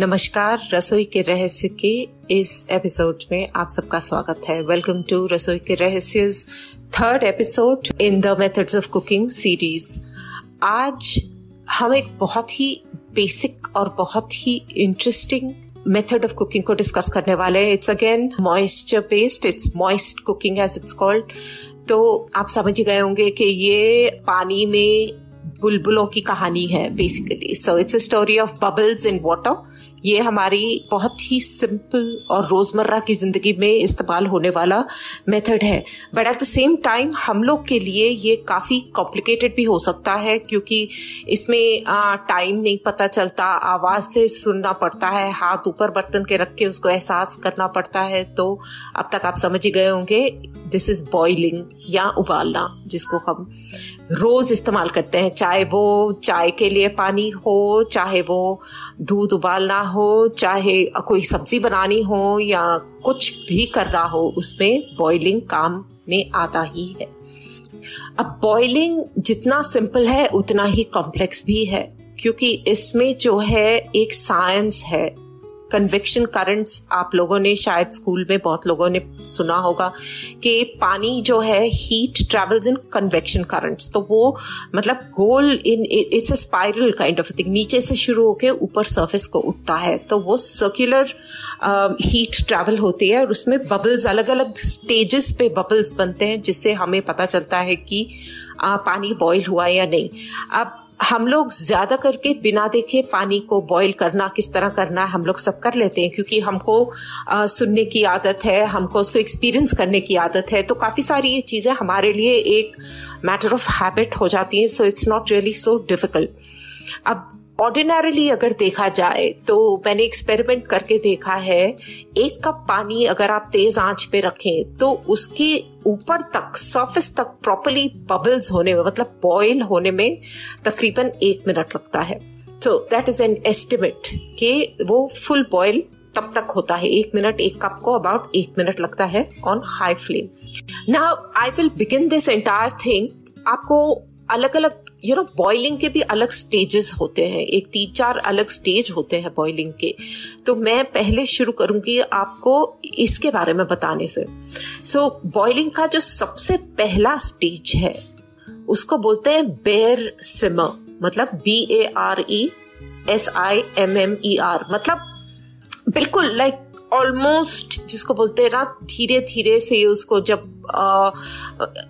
नमस्कार, रसोई के रहस्य के इस एपिसोड में आप सबका स्वागत है। वेलकम टू रसोई के रहस्य third episode in the methods of cooking series आज हम एक बहुत ही बेसिक और बहुत ही इंटरेस्टिंग मेथड ऑफ़ कुकिंग को डिस्कस करने वाले हैं। It's again moisture based it's moist cooking as it's called तो आप समझ गए होंगे कि ये पानी में बुलबुलों की कहानी है basically so it's a story of bubbles in water ये हमारी बहुत ही सिंपल और रोज़मर्रा की ज़िंदगी में इस्तेमाल होने वाला मेथड है. But at the same time हम लोग के लिए ये काफ़ी कॉम्प्लिकेटेड भी हो सकता है, क्योंकि इसमें टाइम नहीं पता चलता, आवाज़ से सुनना पड़ता है, हाथ ऊपर बर्तन के रख के उसको एहसास करना पड़ता है. तो अब तक आप समझ ही गए होंगे दिस इज़ बॉइलिंग या उबालना, जिसको हम रोज इस्तेमाल करते हैं, चाहे वो चाय के लिए पानी हो, चाहे वो दूध उबालना हो, चाहे कोई सब्ज़ी बनानी हो या कुछ भी करना हो, उसमें बॉइलिंग काम में आता ही है। अब बॉइलिंग जितना सिंपल है, उतना ही कॉम्प्लेक्स भी है, क्योंकि इसमें जो है एक साइंस है। कन्वेक्शन करंट्स आप लोगों ने शायद स्कूल में बहुत लोगों ने सुना होगा कि पानी जो है heat travels in convection currents तो वो मतलब गोल in it's a spiral kind of thing नीचे से शुरू होकर ऊपर सरफेस को उठता है। तो वो सर्कुलर हीट ट्रेवल होती है और उसमें बबल्स अलग अलग स्टेजेस पे बबल्स बनते हैं जिससे हमें पता चलता है कि आ, पानी बॉयल हुआ या नहीं। अब हम लोग ज़्यादा करके बिना देखे पानी को बॉईल करना किस तरह करना है हम लोग सब कर लेते हैं क्योंकि हमको आ, सुनने की आदत है हमको उसको एक्सपीरियंस करने की आदत है तो काफ़ी सारी ये चीज़ें हमारे लिए एक मैटर ऑफ़ हैबिट हो जाती हैं so it's not really so difficult अब ऑर्डिनरली अगर देखा जाए तो मैंने एक्सपेरिमेंट करके देखा है, एक कप पानी अगर आप तेज आँच पे रखें तो उसके ऊपर तक सरफेस तक प्रॉपरली बबल्स होने में मतलब बॉयल होने में तकरीबन एक मिनट लगता है। So that is an estimate कि वो फुल बॉयल तब तक होता है। एक मिनट, एक कप को अबाउट एक मिनट लगता है on high flame now I will begin this entire thing आपको अलग अलग यू नो बॉइलिंग के भी अलग स्टेजेस होते हैं। एक तीन चार अलग स्टेज होते हैं बॉइलिंग के। तो मैं पहले शुरू करूँगी आपको इसके बारे में बताने से। सो so, बॉइलिंग का जो सबसे पहला स्टेज है उसको बोलते हैं बेर सिमर मतलब B A R E S I M M E R मतलब बिल्कुल लाइक ऑलमोस्ट जिसको बोलते हैं ना धीरे धीरे से उसको जब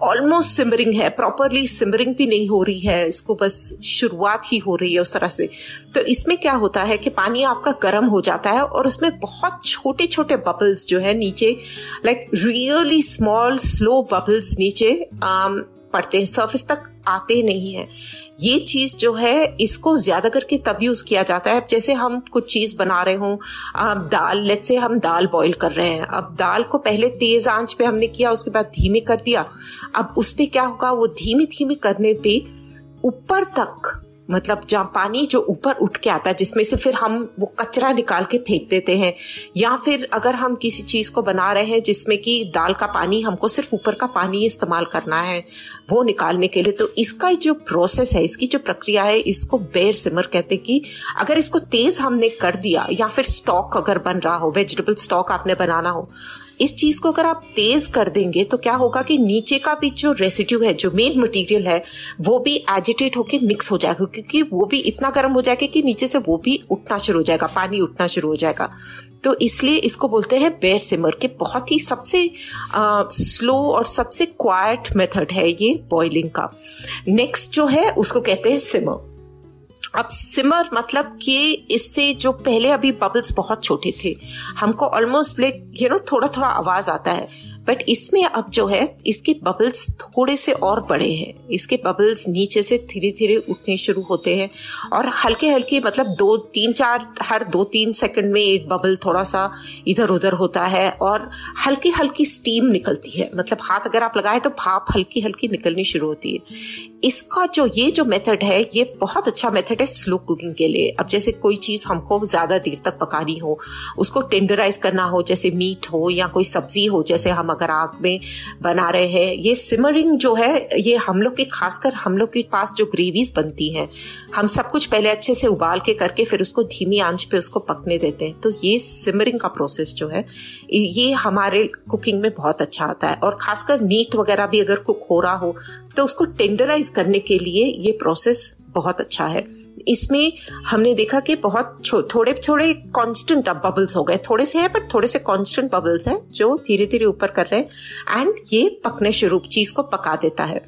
ऑलमोस्ट सिमरिंग है प्रॉपरली सिमरिंग भी नहीं हो रही है इसको बस शुरुआत ही हो रही है उस तरह से। तो इसमें क्या होता है कि पानी आपका गर्म हो जाता है और उसमें बहुत छोटे छोटे बबल्स जो है नीचे like really small slow bubbles नीचे um, पड़ते हैं सर्फिस तक आते नहीं है। ये चीज़ जो है, इसको ज़्यादा करके तब यूज़ किया जाता है। जैसे हम कुछ चीज़ बना रहे हो दाल लेट से हम दाल बॉईल कर रहे हैं। अब दाल को पहले तेज आँच पे हमने किया, उसके बाद धीमे कर दिया। अब उस पर क्या होगा, वो धीमे धीमे करने पे ऊपर तक मतलब जहाँ पानी जो ऊपर उठ के आता है, जिसमें से फिर हम वो कचरा निकाल के फेंक देते हैं, या फिर अगर हम किसी चीज़ को बना रहे हैं जिसमें कि दाल का पानी हमको सिर्फ़ ऊपर का पानी इस्तेमाल करना है, वो निकालने के लिए तो इसका जो प्रोसेस है, इसकी जो प्रक्रिया है, इसको बेर सिमर कहते कि अगर इसको तेज हमने कर दिया, या फिर स्टॉक अगर बन रहा हो वेजिटेबल स्टॉक आपने बनाना हो इस चीज़ को अगर आप तेज कर देंगे तो क्या होगा कि नीचे का भी जो रेसिड्यू है जो मेन मटेरियल है वो भी एजिटेट होके मिक्स हो जाएगा क्योंकि वो भी इतना गर्म हो जाएगा कि नीचे से वो भी उठना शुरू हो जाएगा पानी उठना शुरू हो जाएगा। तो इसलिए इसको बोलते हैं बेर सिमर के बहुत ही सबसे आ, स्लो और सबसे क्वाइट मेथड है ये बॉइलिंग का। नेक्स्ट जो है उसको कहते हैं सिमर अब सिमर मतलब कि इससे जो पहले अभी बबल्स बहुत छोटे थे, हमको ऑलमोस्ट लाइक यू नो थोड़ा थोड़ा आवाज़ आता है। बट इसमें अब जो है, इसके बबल्स थोड़े से और बड़े हैं। इसके बबल्स नीचे से धीरे धीरे उठने शुरू होते हैं। और हल्के हल्के मतलब दो, तीन, चार, हर दो, तीन सेकंड में एक बबल थोड़ा सा इधर उधर होता है और हल्की हल्की स्टीम निकलती है। मतलब हाथ अगर आप लगाए तो भाप हल्की हल्की निकलनी शुरू होती है। इसका जो, ये जो मेथड है, ये बहुत अच्छा मेथड है स्लो कुकिंग के लिए। अब जैसे कोई चीज़ हमको ज़्यादा देर तक पकानी हो, उसको टेंडराइज करना हो, जैसे मीट हो या कोई सब्ज़ी हो, जैसे हम अगर आग में बना रहे हैं। ये सिमरिंग जो है, ये हम लोग के, खासकर हम लोग के पास जो ग्रेवीज बनती हैं, हम सब कुछ पहले अच्छे से उबाल के करके फिर उसको धीमी आँच पे उसको पकने देते हैं। तो ये सिमरिंग का प्रोसेस जो है, ये हमारे कुकिंग में बहुत अच्छा आता है। और खासकर मीट वगैरह भी अगर कुक हो रहा हो तो उसको टेंडराइज करने के लिए ये प्रोसेस बहुत अच्छा है। इसमें हमने देखा कि बहुत थोड़े थोड़े कांस्टेंट अब बबल्स हो गए। थोड़े से है बट थोड़े से कांस्टेंट बबल्स हैं, जो धीरे धीरे ऊपर कर रहे हैं। एंड ये पकने शुरू चीज़ को पका देता है।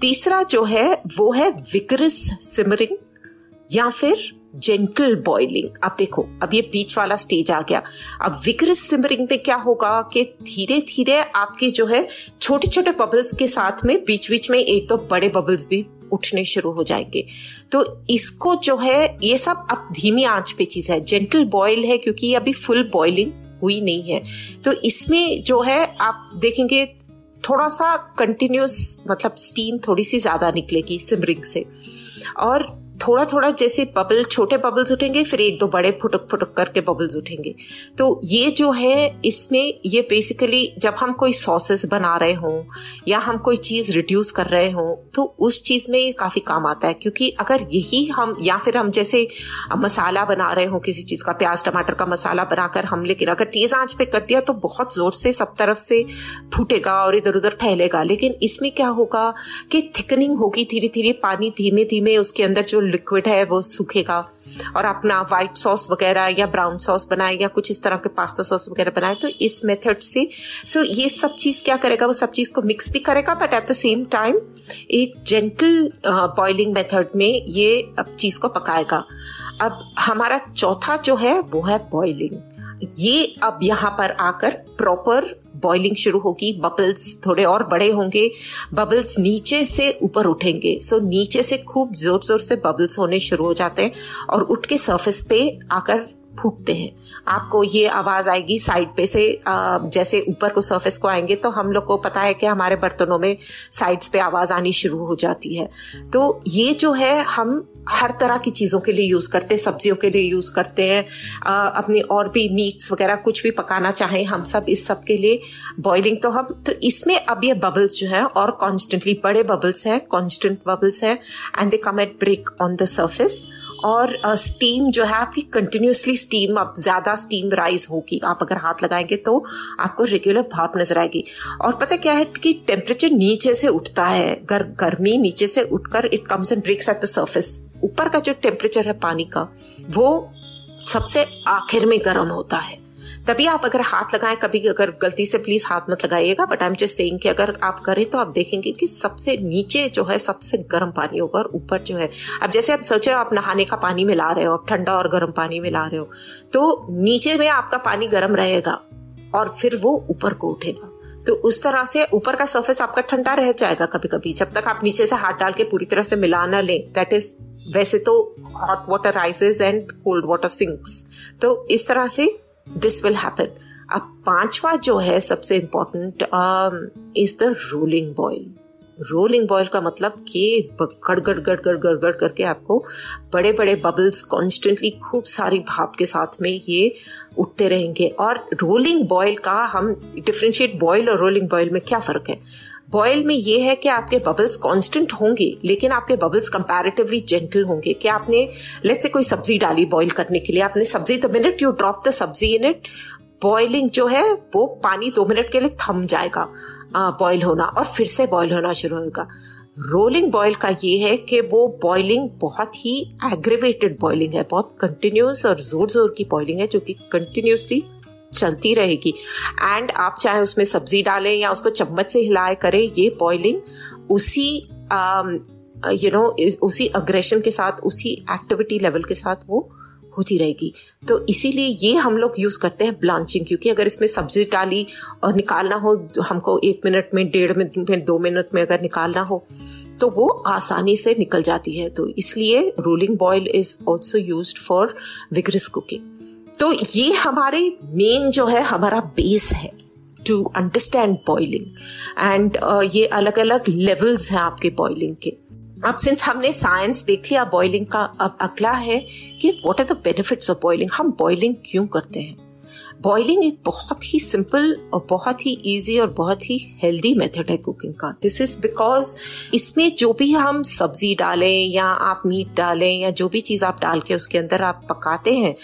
तीसरा जो है, वो है विगरस सिमरिंग या फिर जेंटल बॉइलिंग अब देखो, अब ये बीच वाला स्टेज आ गया। अब विगरस सिमरिंग में क्या होगा कि धीरे धीरे आपके जो है छोटे छोटे बबल्स के साथ में बीच बीच में एक तो बड़े बबल्स भी उठने शुरू हो जाएँगे। तो इसको जो है, ये सब अब धीमी आँच पे चीज़ है। जेंटल बॉयल है क्योंकि ये अभी फुल बॉइलिंग हुई नहीं है। तो इसमें जो है, आप देखेंगे, थोड़ा सा कंटिन्यूस मतलब स्टीम थोड़ी सी ज़्यादा निकलेगी सिमरिंग से। और थोड़ा थोड़ा जैसे बबल छोटे बबल्स उठेंगे, फिर एक दो बड़े फुटक फुटक करके बबल्स उठेंगे। तो ये जो है, इसमें ये बेसिकली जब हम कोई सॉसेस बना रहे हों, या हम कोई चीज़ रिड्यूस कर रहे हों तो उस चीज़ में ये काफ़ी काम आता है। क्योंकि अगर यही हम, या फिर हम जैसे मसाला बना रहे हों, किसी चीज़ का, प्याज, टमाटर का मसाला बनाकर हम, लेकिन अगर तेज आँच पे कर दिया तो बहुत ज़ोर से सब तरफ़ से फूटेगा और इधर उधर फैलेगा। लेकिन इसमें क्या होगा कि थिकनिंग होगी धीरे धीरे पानी धीमे धीमे उसके अंदर जो लिक्विड है, वो सूखेगा। और अपना व्हाइट सॉस वगैरह या ब्राउन सॉस बनाए या कुछ इस तरह के पास्ता सॉस वगैरह बनाए तो इस मेथड से। सो so, ये सब चीज़ क्या करेगा? वो सब चीज़ को मिक्स भी करेगा but at the same time एक जेंटल बॉइलिंग मेथड में ये अब चीज़ को पकाएगा। अब हमारा चौथा जो है, वो है बॉइलिंग ये अब यहाँ पर आकर प्रॉपर बॉइलिंग शुरू होगी बबल्स थोड़े और बड़े होंगे बबल्स नीचे से ऊपर उठेंगे। सो so, नीचे से खूब ज़ोर ज़ोर से बबल्स होने शुरू हो जाते हैं और उठ के सरफेस पे आकर फूटते हैं। आपको ये आवाज़ आएगी साइड पे से जैसे ऊपर को सरफेस को आएँगे तो हम लोग को पता है कि हमारे बर्तनों में साइड्स पे आवाज़ आनी शुरू हो जाती है। तो ये जो है हम हर तरह की चीज़ों के लिए यूज़ करते हैं, सब्जियों के लिए यूज़ करते हैं अपने और भी मीट्स वगैरह कुछ भी पकाना चाहें, हम सब इस सब के लिए बॉइलिंग तो हम तो इसमें अब ये बबल्स जो है और कॉन्स्टेंटली बड़े बबल्स हैं कॉन्स्टेंट बबल्स हैं and they come at break on the surface और स्टीम जो है आपकी कंटिन्यूसली स्टीम अब ज़्यादा स्टीम राइज होगी। आप अगर हाथ लगाएँगे तो आपको रेगुलर भाप नज़र आएगी। और पता क्या है कि टेम्परेचर नीचे से उठता है। गर, गर्मी नीचे से उठकर it comes and breaks at the surface ऊपर का जो टेम्परेचर है पानी का वो सबसे आखिर में गर्म होता है। तभी आप अगर हाथ लगाएँ, कभी अगर गलती से प्लीज़ हाथ मत लगाइएगा but I am just saying कि अगर आप करें तो आप देखेंगे कि सबसे नीचे जो है, सबसे गर्म पानी होगा और ऊपर जो है। अब जैसे आप सोचे, आप नहाने का पानी मिला रहे हो, आप ठंडा और गर्म पानी मिला रहे हो तो नीचे में आपका पानी गर्म रहेगा और फिर वो ऊपर को उठेगा। तो उस तरह से ऊपर का सरफेस आपका ठंडा रह जाएगा कभी कभी जब तक आप नीचे से हाथ डाल के पूरी तरह से मिला ना लें। दैट इज़ वैसे तो hot water rises and cold water sinks तो इस तरह से दिस विल हैपन अब पांचवा जो है सबसे important is the rolling boil rolling boil का मतलब कि गड़गड़ गड़गड़ गड़गड़ करके आपको बड़े बड़े बबल्स कॉन्स्टेंटली खूब सारी भाप के साथ में ये उठते रहेंगे। और रोलिंग बॉयल का हम डिफ्रेंशिएट बॉयल और रोलिंग बॉयल में क्या फ़र्क है? बॉयल में ये है कि आपके बबल्स कांस्टेंट होंगे, लेकिन आपके बबल्स कंपैरेटिवली जेंटल होंगे कि आपने लेट्स से कोई सब्ज़ी डाली बॉईल करने के लिए, आपने सब्ज़ी the minute you drop the sabzi in it boiling जो है, वो पानी दो मिनट के लिए थम जाएगा बॉयल होना और फिर से बॉयल होना शुरू होगा रोलिंग बॉयल का ये है कि वो बॉइलिंग बहुत ही एग्रीवेटेड बॉइलिंग है, बहुत कंटिन्यूस और ज़ोर ज़ोर की बॉइलिंग है, जो कि कंटिन्यूसली चलती रहेगी। एंड आप चाहे उसमें सब्ज़ी डालें या उसको चम्मच से हिलाए करें ये बॉइलिंग उसी यू um, नो उसी अग्रेशन के साथ उसी एक्टिविटी लेवल के साथ वो होती रहेगी। तो इसीलिए ये हम लोग यूज़ करते हैं ब्लांचिंग क्योंकि अगर इसमें सब्ज़ी डाली और निकालना हो हमको एक मिनट में डेढ़ मिनट में दो मिनट में अगर निकालना हो तो वो आसानी से निकल जाती है। तो इसलिए rolling boil is also use for vigorous cooking तो ये हमारे मेन जो है, हमारा बेस है टू अंडरस्टैंड बॉइलिंग एंड ये अलग अलग लेवल्स हैं आपके बॉइलिंग के. अब सिंस हमने साइंस देख लिया बॉइलिंग का अब अगला है कि what are the benefits of boiling हम बॉइलिंग क्यों करते हैं? बॉइलिंग एक बहुत ही सिंपल और बहुत ही इजी और बहुत ही हेल्दी मेथड है कुकिंग का। दिस इज़ बिकॉज़ इसमें जो भी हम सब्ज़ी डालें या आप मीट डालें या जो भी चीज़ आप डाल के उसके अंदर आप पकाते हैं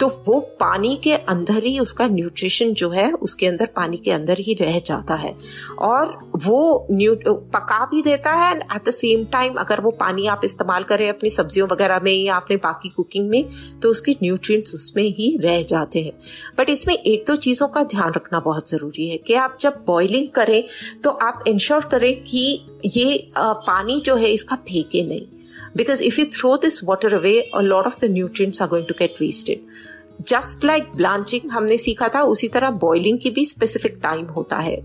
तो वो पानी के अंदर ही उसका न्यूट्रिशन जो है, उसके अंदर पानी के अंदर ही रह जाता है। और वो न्यू, पका भी देता है and at the same time अगर वो पानी आप इस्तेमाल करें अपनी सब्जियों वगैरह में या अपने बाकी कुकिंग में तो उसके न्यूट्रिएंट्स उसमें ही रह जाते हैं। बट इस इसमें एक दो चीज़ों का ध्यान रखना बहुत ज़रूरी है कि आप जब बॉइलिंग करें तो आप इंश्योर करें कि ये पानी जो है इसका फेंके नहीं। Because if you throw this water away lot of the nutrients are going to get wasted just like blanching हमने सीखा था, उसी तरह बॉइलिंग की भी स्पेसिफिक टाइम होता है।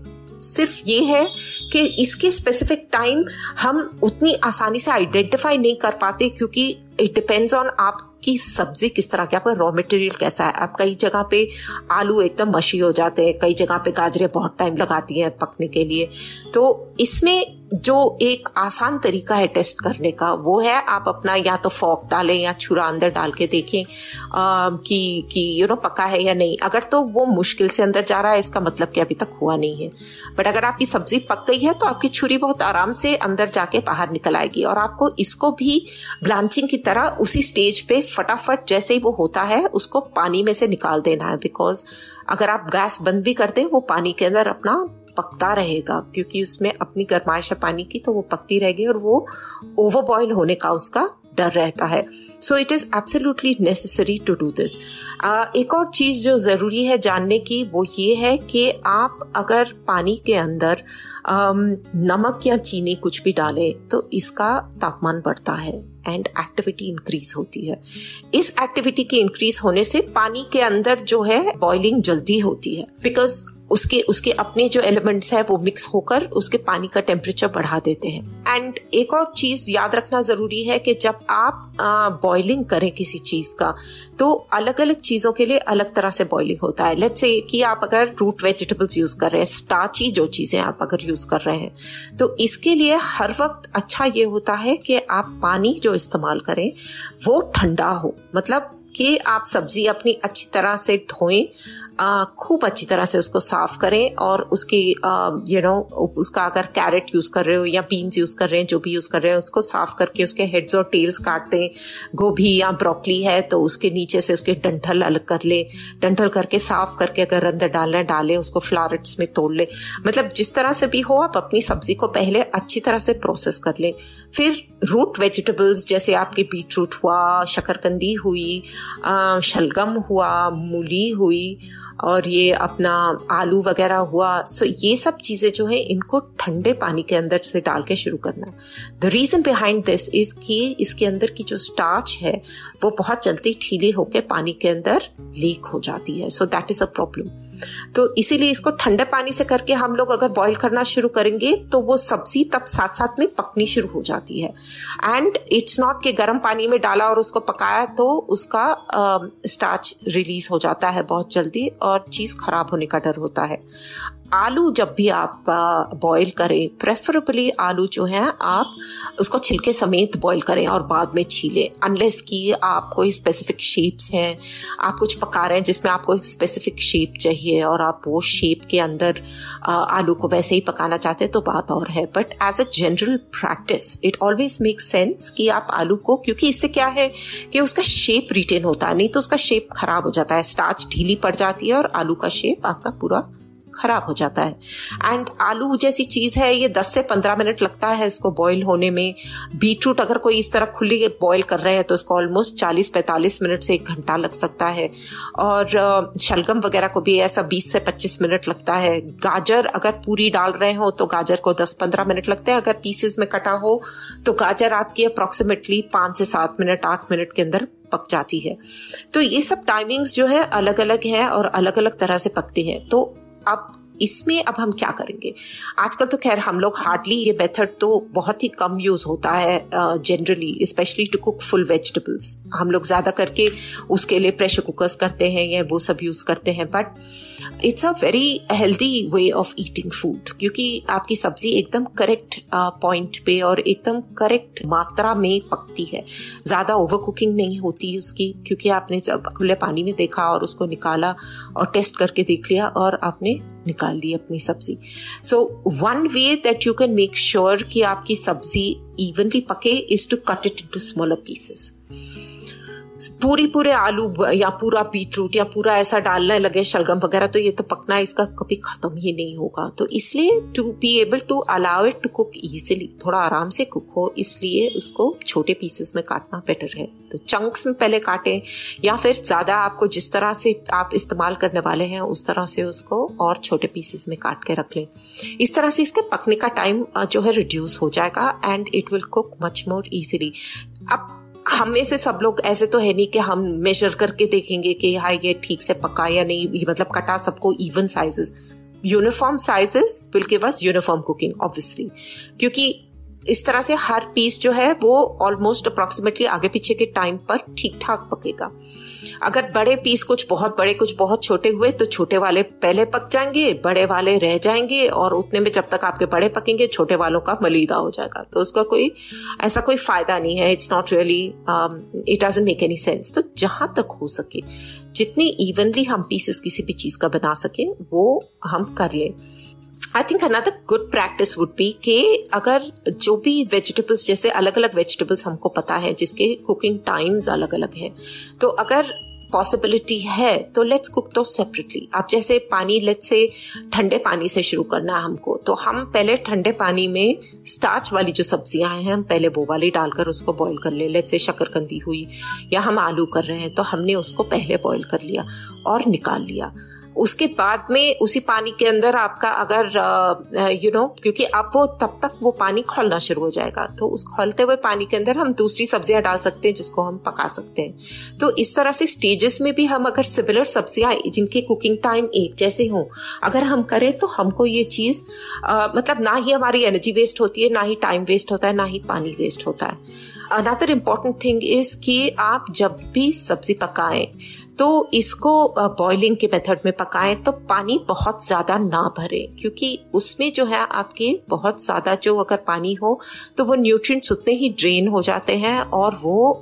सिर्फ़ ये है कि इसके स्पेसिफिक टाइम हम उतनी आसानी से आइडेंटिफाई नहीं कर पाते, क्योंकि इट डिपेंड्स ऑन आप की सब्ज़ी किस तरह की, आपका रॉ मटेरियल कैसा है? आप कई जगह पे आलू एकदम मशी हो जाते हैं, कई जगह पे गाजरे बहुत टाइम लगाती हैं पकने के लिए। तो इसमें जो एक आसान तरीका है टेस्ट करने का वो है आप अपना या तो फॉक डालें या छुरा अंदर डाल के देखें आ, कि कि यू नो पका है या नहीं। अगर तो वो मुश्किल से अंदर जा रहा है इसका मतलब कि अभी तक हुआ नहीं है। बट अगर आपकी सब्ज़ी पक गई है तो आपकी छुरी बहुत आराम से अंदर जाके बाहर निकल आएगी और आपको इसको भी ब्लांचिंग की तरह उसी स्टेज पे फटाफट जैसे ही वो होता है उसको पानी में से निकाल देना है। बिकॉज़ अगर आप गैस बंद भी कर दें वो पानी के अंदर अपना पकता रहेगा, क्योंकि उसमें अपनी गर्माइश है पानी की तो वो पकती रहेगी और वो ओवर बॉयल होने का उसका डर रहता है। So it is absolutely necessary to do this एक और चीज़ जो ज़रूरी है जानने की, वो ये है कि आप अगर पानी के अंदर नमक या चीनी कुछ भी डालें तो इसका तापमान बढ़ता है एंड एक्टिविटी इंक्रीज होती है। इस एक्टिविटी के इंक्रीज होने से पानी के अंदर जो है बॉइलिंग जल्दी होती है। बिकॉज़ उसके उसके अपने जो एलिमेंट्स है वो मिक्स होकर उसके पानी का टेम्परेचर बढ़ा देते हैं। एंड एक और चीज़ याद रखना ज़रूरी है कि जब आप बॉइलिंग करें किसी चीज़ का तो अलग अलग चीज़ों के लिए अलग तरह से बॉइलिंग होता है। लेट्स से कि आप अगर रूट वेजिटेबल्स यूज़ कर रहे हैं स्टाची जो चीज़ें आप अगर यूज़ कर रहे हैं तो इसके लिए हर वक्त अच्छा ये होता है कि आप पानी जो इस्तेमाल करें, वो ठंडा हो। मतलब कि आप सब्ज़ी अपनी अच्छी तरह से धोएँ खूब अच्छी तरह से उसको साफ़ करें और उसकी यू नो उसका अगर कैरेट यूज़ कर रहे हो या बीन्स यूज़ कर रहे हैं, जो भी यूज़ कर रहे हैं, उसको साफ़ करके उसके हेड्स और टेल्स काट दें गोभी या ब्रोकली है तो उसके नीचे से उसके डंठल अलग कर ले। डंठल करके साफ़ करके अगर अंदर डालना है, डालें, उसको फ्लारेट्स में तोड़ ले। मतलब जिस तरह से भी हो, आप अपनी सब्ज़ी को पहले अच्छी तरह से प्रोसेस कर लें। फिर रूट वेजिटेबल्स जैसे आपके बीट रूट हुआ, शकरकंदी हुई शलगम हुआ, मूली हुई और ये अपना आलू वगैरह हुआ। सो ये सब चीज़ें जो है, इनको ठंडे पानी के अंदर से डाल के शुरू करना। The reason behind this is कि इसके अंदर की जो स्टार्च है वो बहुत जल्दी ठीली होकर पानी के अंदर लीक हो जाती है। So that is a problem तो इसीलिए इसको ठंडे पानी से करके हम लोग अगर बॉईल करना शुरू करेंगे तो वो सब्ज़ी तब साथ साथ में पकनी शुरू हो जाती है। एंड इट्स नॉट कि गर्म पानी में डाला और उसको पकाया तो उसका स्टार्च uh, रिलीज़ हो जाता है बहुत जल्दी और चीज़ खराब होने का डर होता है। आलू जब भी आप बॉईल करें प्रेफरेबली आलू जो है, आप उसको छिलके समेत बॉईल करें और बाद में छीलें अनलेस कि आप कोई स्पेसिफिक शेप्स हैं, आप कुछ पका रहे हैं जिसमें आपको स्पेसिफिक शेप चाहिए और आप वो शेप के अंदर आलू को वैसे ही पकाना चाहते हैं तो बात और है। But as a general practice it always make sense कि आप आलू को, क्योंकि इससे क्या है कि उसका शेप रिटेन होता है, नहीं तो उसका शेप खराब हो जाता है स्टार्च ढीली पड़ जाती है और आलू का शेप आपका पूरा खराब हो जाता है। एंड आलू जैसी चीज़ है, ये 10 से 15 मिनट लगता है इसको बॉईल होने में। बीटरूट अगर कोई इस तरह खुली बॉईल कर रहे हैं तो इसको ऑलमोस्ट 40-45 मिनट से एक घंटा लग सकता है। और शलगम वगैरह को भी ऐसा 20 से 25 मिनट लगता है। गाजर अगर पूरी डाल रहे हो तो गाजर को 10-15 मिनट लगते हैं। अगर पीसेस में कटा हो तो गाजर आपकी अप्रोक्सीमेटली पाँच से सात मिनट, आठ मिनट के अंदर पक जाती है। तो ये सब टाइमिंग्स जो है अलग अलग है और अलग अलग तरह से पकती है। तो अब इसमें अब हम क्या करेंगे? आजकल तो खैर हम लोग हार्डली ये मेथड तो बहुत ही कम यूज़ होता है generally specially to cook full vegetables हम लोग ज़्यादा करके उसके लिए प्रेशर कुकर्स करते हैं, या वो सब यूज़ करते हैं but it's a very healthy way of eating food क्योंकि आपकी सब्ज़ी एकदम करेक्ट पॉइंट पे और एकदम करेक्ट मात्रा में पकती है। ज़्यादा ओवर कुकिंग नहीं होती उसकी, क्योंकि आपने जब खुले पानी में देखा और उसको निकाला और टेस्ट करके देख लिया और आपने निकाल ली अपनी सब्ज़ी। So one way that you can make sure कि आपकी सब्ज़ी इवनली पके is to cut it into smaller pieces पूरी पूरे आलू या पूरा बीटरूट या पूरा ऐसा डालने लगे शलगम वगैरह तो ये तो पकना इसका कभी खत्म ही नहीं होगा। तो इसलिए to be able to allow it to cook easily थोड़ा आराम से कुक हो, इसलिए उसको छोटे पीसेस में काटना बेटर है। तो चंक्स में पहले काटें, या फिर ज़्यादा आपको जिस तरह से आप इस्तेमाल करने वाले हैं, उस तरह से उसको और छोटे पीसेस में काट के रख लें। इस तरह से इसके पकने का टाइम जो है रिड्यूस हो जाएगा and it will cook much more easily अब हम से सब लोग ऐसे तो है नहीं कि हम मेजर करके देखेंगे कि हाँ ये ठीक से पका या नहीं। मतलब कटा सबको even sizes uniform sizes will give us uniform cooking obviously क्योंकि इस तरह से हर पीस जो है वो ऑलमोस्ट अप्रोक्सीमेटली आगे पीछे के टाइम पर ठीक ठाक पकेगा। अगर बड़े पीस कुछ बहुत बड़े, कुछ बहुत छोटे हुए तो छोटे वाले पहले पक जाएँगे, बड़े वाले रह जाएँगे और उतने में जब तक आपके बड़े पकेंगे, छोटे वालों का मलीदा हो जाएगा। तो उसका कोई, ऐसा कोई फ़ायदा नहीं है। It's not really it doesn't make any sense तो जहाँ तक हो सके, जितनी इवनली हम पीसेस किसी भी चीज़ का बना सके, वो हम कर लें। I think another good practice would be कि अगर जो भी वेजिटेबल्स जैसे अलग अलग वेजिटेबल्स हमको पता है, जिसके कुकिंग टाइम्स अलग अलग है तो अगर पॉसिबिलिटी है तो लेट्स कुक दो सेपरेटली आप जैसे पानी लेट्स से ठंडे पानी से शुरू करना है हमको तो हम पहले ठंडे पानी में स्टार्च वाली जो सब्ज़ियाँ हैं, हम पहले वो वाली डालकर उसको बॉईल कर ले. लेट्स से शकरकंदी हुई, या हम आलू कर रहे हैं तो हमने उसको पहले बॉईल कर लिया और निकाल लिया. उसके बाद में उसी पानी के अंदर आपका अगर यू नो क्योंकि अब वो तब तक वो पानी खोलना शुरू हो जाएगा। तो उस खोलते हुए पानी के अंदर हम दूसरी सब्ज़ियाँ डाल सकते हैं जिसको हम पका सकते हैं। तो इस तरह से स्टेजेस में भी हम अगर सिमिलर सब्ज़ियाँ, जिनके कुकिंग टाइम एक जैसे हों, अगर हम करें तो हमको ये चीज़ मतलब ना ही हमारी एनर्जी वेस्ट होती है, ना ही टाइम वेस्ट होता है, ना ही पानी वेस्ट होता है। अनदर इंपॉर्टेंट थिंग इज़ कि आप जब भी सब्ज़ी पकाएँ तो इसको बॉइलिंग के मेथड में पकाएँ तो पानी बहुत ज़्यादा ना भरे, क्योंकि उसमें जो है आपके बहुत ज़्यादा जो अगर पानी हो तो वो न्यूट्रिएंट्स उतने ही ड्रेन हो जाते हैं और वो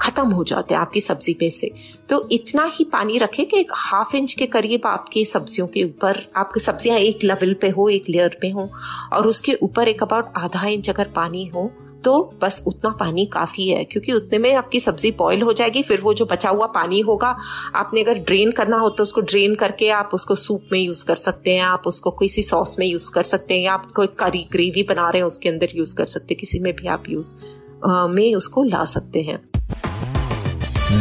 ख़त्म हो जाते हैं आपकी सब्ज़ी में से। तो इतना ही पानी रखें कि एक हाफ़ इंच के करीब आपकी सब्जियों के ऊपर, आपकी सब्ज़ियाँ एक लेवल पे हो, एक लेयर पे हो, और उसके ऊपर एक अबाउट आधा इंच अगर पानी हो तो बस उतना पानी काफ़ी है, क्योंकि उतने में आपकी सब्ज़ी बॉईल हो जाएगी, फिर वो जो बचा हुआ पानी होगा। आपने अगर ड्रेन करना हो तो उसको ड्रेन करके आप उसको सूप में यूज़ कर सकते हैं आप उसको किसी सॉस में यूज़ कर सकते हैं या आप कोई करी ग्रेवी बना रहे हैं उसके अंदर यूज़ कर सकते हैं किसी में भी आप यूज़ में उसको ला सकते हैं।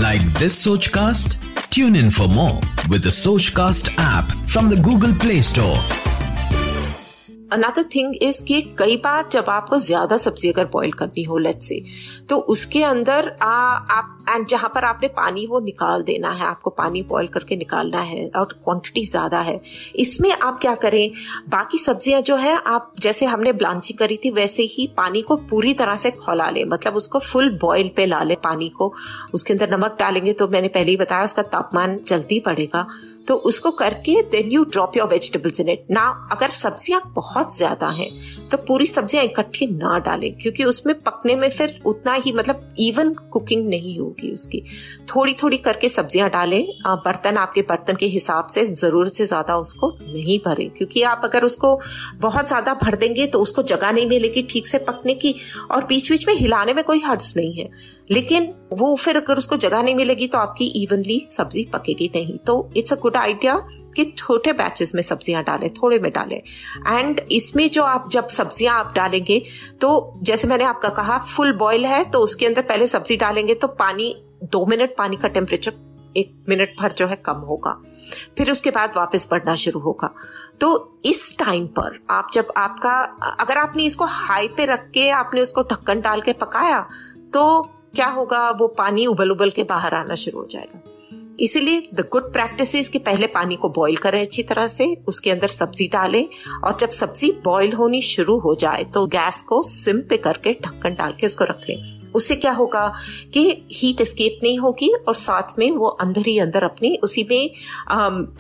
Like this Sochcast tune in for more with Sochcast app from the Google Play Store another thing is कि कई बार जब आपको ज़्यादा सब्ज़ी अगर बॉईल करनी हो लेट से तो उसके अंदर आ, आप एंड जहाँ पर आपने पानी वो निकाल देना है, आपको पानी बॉईल करके निकालना है और क्वांटिटी ज़्यादा है, इसमें आप क्या करें? बाकी सब्ज़ियाँ जो है, आप जैसे हमने ब्लांची करी थी, वैसे ही पानी को पूरी तरह से खोला ले। मतलब उसको फुल बॉईल पे ला ले पानी को। उसके अंदर नमक डालेंगे तो मैंने पहले ही बताया, उसका तापमान जल्दी बढ़ेगा। तो उसको करके then you drop your vegetables in it ना, अगर सब्ज़ियाँ बहुत ज़्यादा हैं तो पूरी सब्ज़ियाँ इकट्ठी ना डालें, क्योंकि उसमें पकने में फिर उतना ही मतलब इवन कुकिंग नहीं होगी। होगी उसकी। थोड़ी थोड़ी करके सब्ज़ियाँ डालें। बर्तन आपके बर्तन के हिसाब से ज़रूरत से ज़्यादा उसको नहीं भरें। क्योंकि आप अगर उसको बहुत ज़्यादा भर देंगे तो उसको जगह नहीं मिलेगी ठीक से पकने की। और बीच बीच में हिलाने में कोई हर्ज नहीं है। लेकिन वो फिर अगर उसको जगह नहीं मिलेगी तो आपकी इवनली सब्ज़ी पकेगी नहीं। तो इट्स अ गुड आइडिया कि छोटे बैचेस में सब्ज़ियाँ डालें, थोड़े में डालें। एंड इसमें जो आप, जब सब्ज़ियाँ आप डालेंगे तो जैसे मैंने आपका कहा फुल बॉयल है तो उसके अंदर पहले सब्ज़ी डालेंगे तो पानी, दो मिनट पानी का टेम्परेचर एक मिनट भर जो है कम होगा। फिर उसके बाद वापस बढ़ना शुरू होगा। तो इस टाइम पर आप जब आपका, अगर आपने इसको हाई पे रख के आपने उसको ढक्कन डाल के पकाया तो क्या होगा? वो पानी उबल उबल के बाहर आना शुरू हो जाएगा। इसीलिए द गुड प्रैक्टिस कि पहले पानी को बॉईल करें अच्छी तरह से, उसके अंदर सब्ज़ी डालें और जब सब्ज़ी बॉईल होनी शुरू हो जाए तो गैस को सिम पे करके ढक्कन डाल के उसको रख लें। उससे क्या होगा कि हीट एस्केप नहीं होगी और साथ में वो अंदर ही अंदर अपनी, उसी में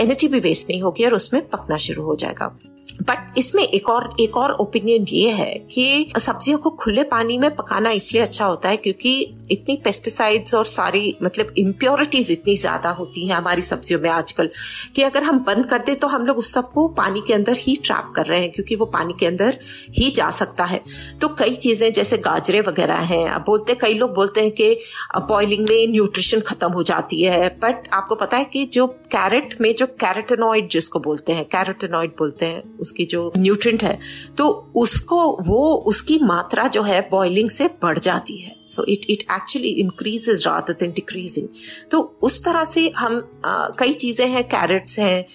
एनर्जी भी वेस्ट नहीं होगी और उसमें पकना शुरू हो जाएगा। बट इसमें एक और एक और ओपिनियन ये है कि सब्जियों को खुले पानी में पकाना इसलिए अच्छा होता है क्योंकि इतनी पेस्टिसाइड्स और सारी मतलब इम्प्योरिटीज इतनी ज़्यादा होती हैं हमारी सब्जियों में आजकल कि अगर हम बंद कर दे तो हम लोग उस सबको पानी के अंदर ही ट्रैप कर रहे हैं क्योंकि वो पानी के अंदर ही जा सकता है। तो कई चीज़ें जैसे गाजरे वगैरह हैं, अब बोलते, कई लोग बोलते हैं कि बॉइलिंग में न्यूट्रिशन खत्म हो जाती है बट आपको पता है कि जो कैरेट में जो कैरेटेनॉइड जिसको बोलते हैं कैरेटेनॉइड बोलते हैं उसकी जो न्यूट्रिएंट है तो उसको वो, उसकी मात्रा जो है बॉइलिंग से बढ़ जाती है। So it it actually increases rather than decreasing तो उस तरह से हम आ, कई चीज़ें हैं कैरेट्स हैं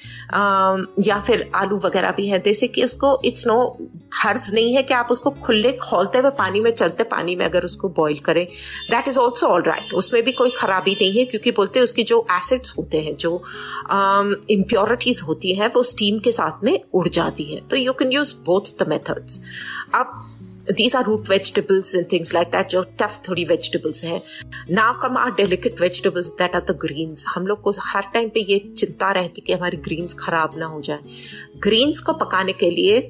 या फिर आलू वगैरह भी है। जैसे कि उसको इट्स नो हर्ज नहीं है कि आप उसको खुले खोलते हुए पानी में चलते पानी में अगर उसको बॉईल करें। That is also all right उसमें भी कोई खराबी नहीं है क्योंकि बोलते हैं उसकी जो एसिड्स होते हैं जो इम्प्योरिटीज होती है वो स्टीम के साथ में उड़ जाती है। तो you can use both the methods अब these are root vegetables and things like that, जो tough थोड़ी vegetables हैं। now come our delicate vegetables that are the greens हम लोग को हर टाइम पे ये चिंता रहती कि हमारी ग्रीन्स खराब ना हो जाए। ग्रीन्स को पकाने के लिए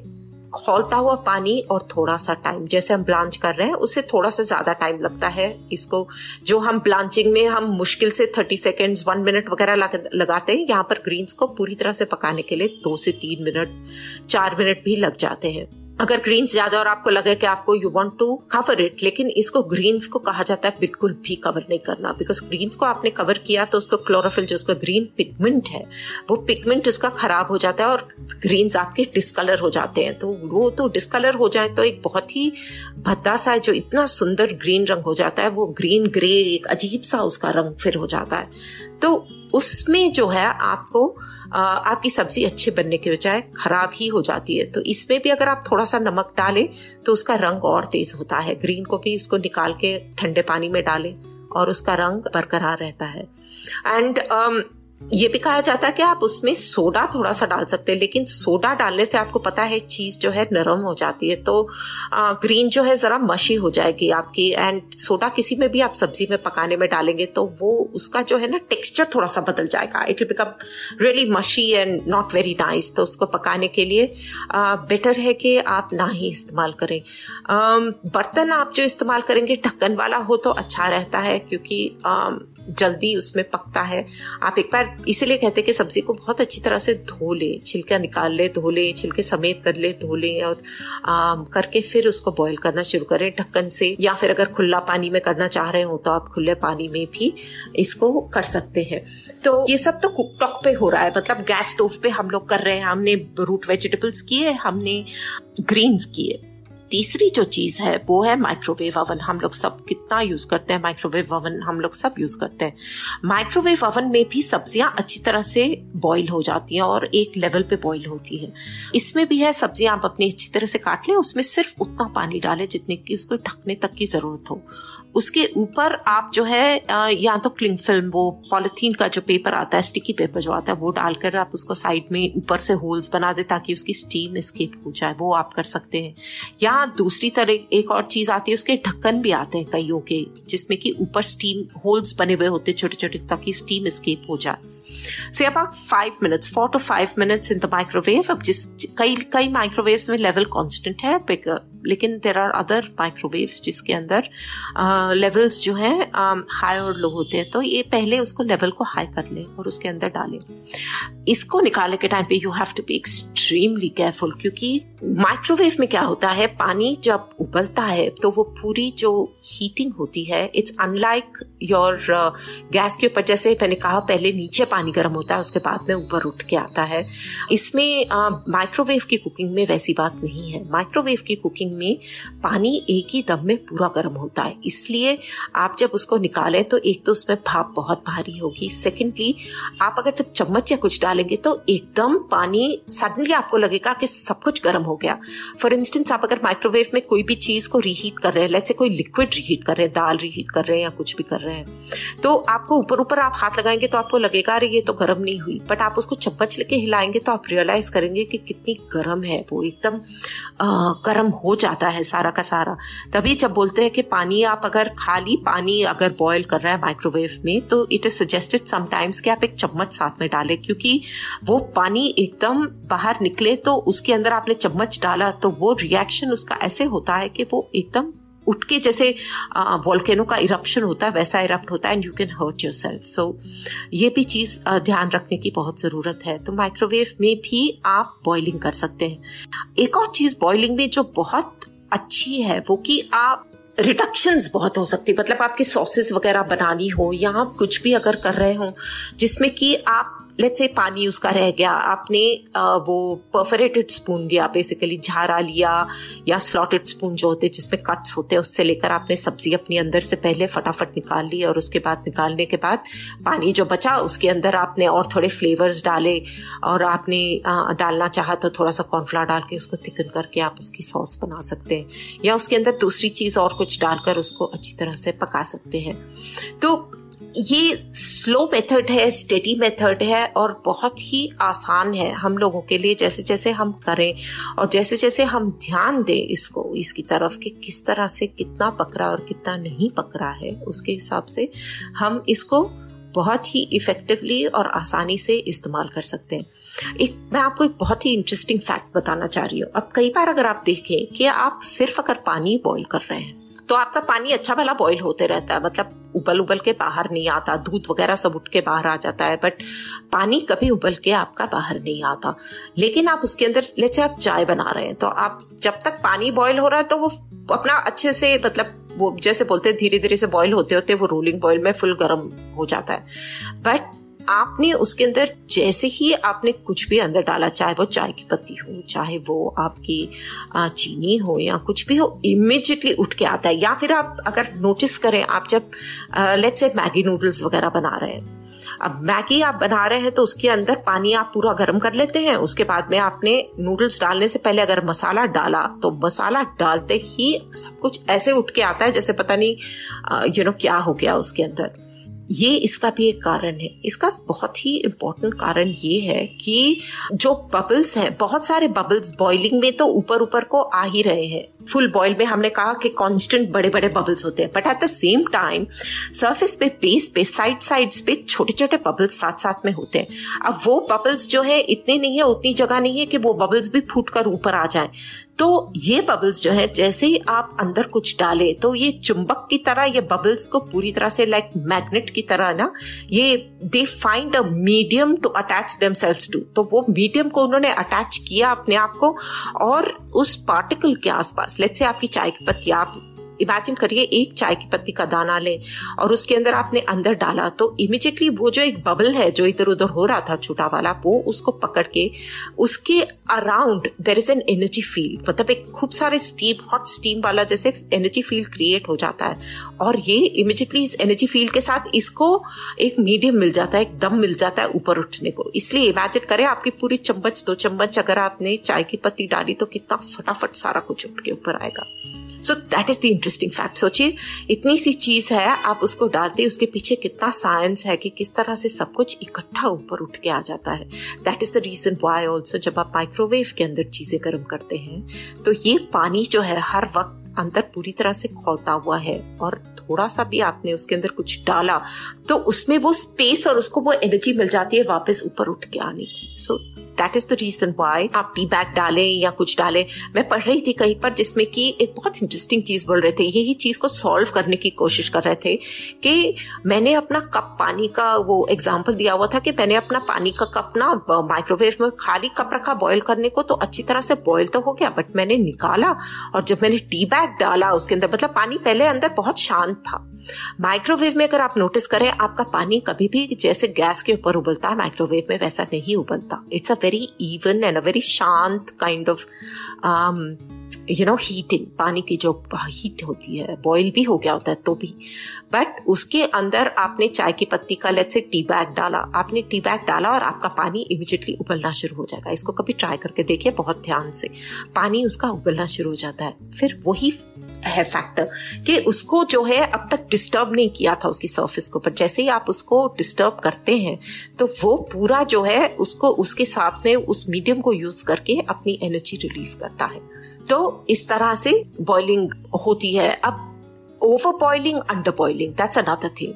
खोलता हुआ पानी और थोड़ा सा टाइम जैसे हम ब्लांच कर रहे हैं, उससे थोड़ा सा ज़्यादा टाइम लगता है। इसको जो हम ब्लांचिंग में हम मुश्किल से थर्टी सेकेंड्स वन मिनट वगैरह लगाते हैं, यहाँ पर ग्रीन्स को पूरी तरह से पकाने के लिए दो से तीन मिनट चार मिनट भी लग जाते हैं। अगर ग्रीन्स ज़्यादा और आपको लगे कि आपको you want to cover it लेकिन इसको ग्रीन्स को कहा जाता है बिल्कुल भी कवर नहीं करना। बिकॉज़ ग्रीन्स को आपने कवर किया तो उसको क्लोरोफिल जो उसका ग्रीन पिगमेंट है, वो पिगमेंट उसका खराब हो जाता है और ग्रीन्स आपके डिस्कलर हो जाते हैं। तो वो तो डिस्कलर हो जाए तो एक बहुत ही भद्दा सा है, जो इतना सुंदर ग्रीन रंग हो जाता है, वो ग्रीन ग्रे एक अजीब सा उसका रंग फिर हो जाता है। तो उसमें जो है आपको आपकी सब्ज़ी अच्छे बनने के बजाय खराब ही हो जाती है। तो इसमें भी अगर आप थोड़ा सा नमक डालें तो उसका रंग और तेज होता है। ग्रीन को भी इसको निकाल के ठंडे पानी में डालें और उसका रंग बरकरार रहता है। एंड ये भी कहा जाता है कि आप उसमें सोडा थोड़ा सा डाल सकते हैं लेकिन सोडा डालने से आपको पता है चीज़ जो है नरम हो जाती है तो आ, ग्रीन जो है जरा मशी हो जाएगी आपकी एंड सोडा किसी में भी आप सब्ज़ी में पकाने में डालेंगे तो वो उसका जो है ना टेक्सचर थोड़ा सा बदल जाएगा। It will become really mushy and not very nice तो उसको पकाने के लिए आ, बेटर है कि आप ना ही इस्तेमाल करें। आ, बर्तन आप जो इस्तेमाल करेंगे ढक्कन वाला हो तो अच्छा रहता है क्योंकि जल्दी उसमें पकता है। आप एक बार इसीलिए कहते हैं कि सब्ज़ी को बहुत अच्छी तरह से धो ले छिलका निकाल ले धो ले छिलके समेत कर ले धो ले और आ, करके फिर उसको बॉईल करना शुरू करें ढक्कन से। या फिर अगर खुला पानी में करना चाह रहे हो तो आप खुले पानी में भी इसको कर सकते हैं। तो ये सब तो कुकटॉक पे हो रहा है। मतलब गैस स्टोव पे हम लोग कर रहे हैं। हमने रूट वेजिटेबल्स किए हमने ग्रीन्स किए। तीसरी जो चीज़ है, वो है माइक्रोवेव ओवन हम लोग सब कितना यूज़ करते हैं माइक्रोवेव ओवन हम लोग सब यूज़ करते हैं। माइक्रोवेव ओवन में भी सब्ज़ियाँ अच्छी तरह से बॉईल हो जाती हैं और एक लेवल पे बॉईल होती है। इसमें भी है, सब्ज़ियाँ आप अपनी अच्छी तरह से काट लें, उसमें सिर्फ़ उतना पानी डालें जितने की उसको ढकने तक की ज़रूरत हो। उसके ऊपर आप जो है या तो क्लिंग फ़िल्म वो पॉलिथीन का जो पेपर आता है स्टिकी पेपर जो आता है, वो डालकर आप उसको साइड में ऊपर से होल्स बना दे ताकि उसकी स्टीम स्केप हो जाए। वो आप कर सकते हैं। या दूसरी तरह, एक और चीज़ आती है, उसके ढक्कन भी आते हैं कईयों के, जिसमें कि ऊपर स्टीम होल्स बने हुए होते छोटे छोटे ताकि स्टीम स्केप हो जाए। Say about five minutes four to five minutes in the microwave अब जिस, कई कई माइक्रोवेव में लेवल कॉन्स्टेंट है लेकिन देर आर अदर माइक्रोवेव जिसके अंदर लेवल्स जो है हाई और लो होते हैं। तो ये पहले उसको लेवल को हाई कर लें और उसके अंदर डालें। इसको निकालने के टाइम पे you have to be extremely careful क्योंकि माइक्रोवेव में क्या होता है? पानी जब उबलता है तो वो पूरी जो हीटिंग होती है इट्स अनलाइक योर गैस के ऊपर जैसे मैंने कहा पहले नीचे पानी गर्म होता है उसके बाद में ऊपर उठ के आता है। इसमें माइक्रोवेव uh, की कुकिंग में वैसी बात नहीं है। माइक्रोवेव की कुकिंग में पानी एक ही दम में पूरा गर्म होता है। इसलिए आप जब उसको निकालें तो एक तो उसमें भाप बहुत भारी होगी। सेकेंडली आप अगर जब चम्मच या कुछ डालेंगे तो एकदम पानी सडनली आपको लगेगा कि सब कुछ गर्म हो गया। फॉर इंस्टेंस आप अगर माइक्रोवेव में कोई भी चीज़ को रीहीट कर रहे हैं लेट्स से कोई लिक्विड रीहीट कर रहे हैं, दाल रीहीट कर रहे हैं या कुछ भी कर रहे हैं तो आपको ऊपर ऊपर आप हाथ लगाएँगे तो आपको लगेगा, अरे, ये तो गर्म नहीं हुई। बट आप उसको चम्मच लेके हिलाएँगे तो आप रियलाइज़ करेंगे कि कितनी गर्म है वो, एकदम गर्म हो जाता है सारा का सारा। तभी जब बोलते हैं कि पानी आप अगर खाली पानी अगर बॉईल कर रहा है माइक्रोवेव में तो इट इज़ सजेस्टेड समटाइम्स कि आप एक चम्मच साथ में डालें, क्योंकि वो पानी एकदम बाहर निकले तो उसके अंदर आपने चम्मच डाला तो वो रिएक्शन उसका ऐसे होता है कि वो एकदम उठ के जैसे वॉल्केनो का इरप्शन होता है, वैसा इरप्ट होता है and you can hurt yourself so ये भी चीज़ ध्यान रखने की बहुत ज़रूरत है। तो माइक्रोवेव में भी आप बॉइलिंग कर सकते हैं। एक और चीज़ बॉइलिंग में जो बहुत अच्छी है, वो कि आप रिडक्शंस बहुत हो सकती मतलब आपकी सॉसेस वगैरह बनानी हो, या आप कुछ भी अगर कर रहे हो, जिसमें कि आप लेट्स से पानी उसका रह गया, आपने वो परफरेटेड स्पून लिया बेसिकली झारा लिया या स्लॉटेड स्पून जो होते हैं, जिसमें कट्स होते हैं, उससे लेकर आपने सब्ज़ी अपनी अंदर से पहले फटाफट निकाल ली और उसके बाद निकालने के बाद पानी जो बचा, उसके अंदर आपने और थोड़े फ्लेवर्स डाले और आपने डालना चाहा तो थोड़ा सा कॉर्नफ्लावर डाल के उसको थिकन करके आप उसकी सॉस बना सकते हैं या उसके अंदर दूसरी चीज़ और कुछ डालकर उसको अच्छी तरह से पका सकते हैं। तो ये स्लो मेथड है स्टेडी मेथड है और बहुत ही आसान है हम लोगों के लिए जैसे जैसे हम करें और जैसे जैसे हम ध्यान दें इसको, इसकी तरफ़ कि किस तरह से कितना पकड़ा और कितना नहीं पकड़ा है, उसके हिसाब से हम इसको बहुत ही इफेक्टिवली और आसानी से इस्तेमाल कर सकते हैं। एक, मैं आपको एक बहुत ही इंटरेस्टिंग फैक्ट बताना चाह रही हूँ। अब कई बार अगर आप देखें कि आप सिर्फ़ अगर पानी बॉईल कर रहे हैं तो आपका पानी अच्छा भला बॉईल होते रहता है। मतलब उबल उबल के बाहर नहीं आता, दूध वगैरह सब उठ के बाहर आ जाता है बट पानी कभी उबल के आपका बाहर नहीं आता। लेकिन आप उसके अंदर लेट से आप चाय बना रहे हैं तो आप जब तक पानी बॉईल हो रहा है तो वो अपना अच्छे से मतलब वो जैसे बोलते हैं धीरे धीरे से बॉईल होते होते वो रोलिंग बॉईल में फुल गर्म हो जाता है। बट आपने उसके अंदर जैसे ही आपने कुछ भी अंदर डाला, चाहे वो चाय की पत्ती हो, चाहे वो आपकी चीनी हो या कुछ भी हो इमिजिएटली उठ के आता है। या फिर आप अगर नोटिस करें, आप जब लेट्स से मैगी नूडल्स वगैरह बना रहे हैं। अब मैगी आप बना रहे हैं तो उसके अंदर पानी आप पूरा गर्म कर लेते हैं। उसके बाद में आपने नूडल्स डालने से पहले अगर मसाला डाला तो मसाला डालते ही सब कुछ ऐसे उठ के आता है, जैसे पता नहीं यू नो क्या हो गया उसके अंदर। ये इसका भी एक कारण है। इसका बहुत ही इम्पोर्टेंट कारण ये है कि जो बबल्स हैं, बहुत सारे बबल्स बॉइलिंग में तो ऊपर ऊपर को आ ही रहे हैं। फुल बॉइल में हमने कहा कि कांस्टेंट बड़े बड़े बबल्स होते हैं but at the same time surface पे बेस पे साइड साइड्स पे छोटे छोटे बबल्स साथ साथ में होते हैं। अब वो बबल्स जो है, इतने नहीं है, उतनी जगह नहीं है कि वो बबल्स भी फूट कर ऊपर आ जाए। तो ये बबल्स जो है, जैसे ही आप अंदर कुछ डाले तो ये चुंबक की तरह, ये बबल्स को पूरी तरह से लाइक मैग्नेट की तरह ना, ये they find a medium to attach them to तो वो मीडियम को उन्होंने अटैच किया अपने आप को, और उस पार्टिकल के आसपास लेट्स से आपकी चाय की पत्ती, आप इमेजिन करिए एक चाय की पत्ती का दाना लें और उसके अंदर आपने अंदर डाला तो इमिजिएटली वो जो एक बबल है, जो इधर उधर हो रहा था छोटा वाला, वो उसको पकड़ के उसके around there is an energy field मतलब एक खूब सारे स्टीम हॉट स्टीम वाला जैसे एनर्जी फ़ील्ड क्रिएट हो जाता है। और ये इमिजिएटली इस एनर्जी फ़ील्ड के साथ इसको एक मीडियम मिल जाता है, एक दम मिल जाता है ऊपर उठने को। इसलिए इमेजिन करें आपकी पूरी चम्मच, दो चम्मच अगर आपने चाय की पत्ती डाली तो कितना फटाफट सारा कुछ उठ के ऊपर आएगा। So that is the interesting fact सोचिए, इतनी सी चीज़ है, आप उसको डालते, उसके पीछे कितना साइंस है कि किस तरह से सब कुछ इकट्ठा ऊपर उठ के आ जाता है। That is the reason why also जब आप माइक्रोवेव के अंदर चीज़ें गर्म करते हैं तो ये पानी जो है, हर वक्त अंदर पूरी तरह से खोलता हुआ है और थोड़ा सा भी आपने उसके अंदर कुछ डाला तो उसमें वो स्पेस और उसको वो एनर्जी मिल जाती है वापस ऊपर उठ के आने की। So that is the reason why आप टी बैग डालें या कुछ डालें। मैं पढ़ रही थी कहीं पर जिसमें कि एक बहुत इंटरेस्टिंग चीज़ बोल रहे थे। यही चीज़ को सॉल्व करने की कोशिश कर रहे थे कि मैंने अपना कप पानी का वो एग्ज़ाम्पल दिया हुआ था कि मैंने अपना पानी का कप ना माइक्रोवेव में खाली कप रखा बॉईल करने को तो अच्छी तरह से बॉईल तो हो गया। बट मैंने निकाला और जब मैंने टी बैग डाला उसके अंदर मतलब पानी पहले अंदर बहुत शांत था। माइक्रोवेव में अगर आप नोटिस करें, आपका पानी कभी भी जैसे गैस के ऊपर उबलता है माइक्रोवेव में वैसा नहीं उबलता। It's a very even and a very शांत kind of you know heating पानी की जो हीट होती है बॉईल भी हो गया होता है तो भी। बट उसके अंदर आपने चाय की पत्ती का लेट से टी बैग डाला। आपने टी बैग डाला और आपका पानी इमिजिएटली उबलना शुरू हो जाएगा। इसको कभी ट्राई करके देखिए, बहुत ध्यान से। पानी उसका उबलना शुरू हो जाता है। फिर वही है फैक्टर कि उसको जो है अब तक डिस्टर्ब नहीं किया था उसकी सरफेस को। पर जैसे ही आप उसको डिस्टर्ब करते हैं तो वो पूरा जो है उसको, उसके साथ में उस मीडियम को यूज़ करके अपनी एनर्जी रिलीज़ करता है। तो इस तरह से बॉइलिंग होती है। अब over boiling under boiling that's another thing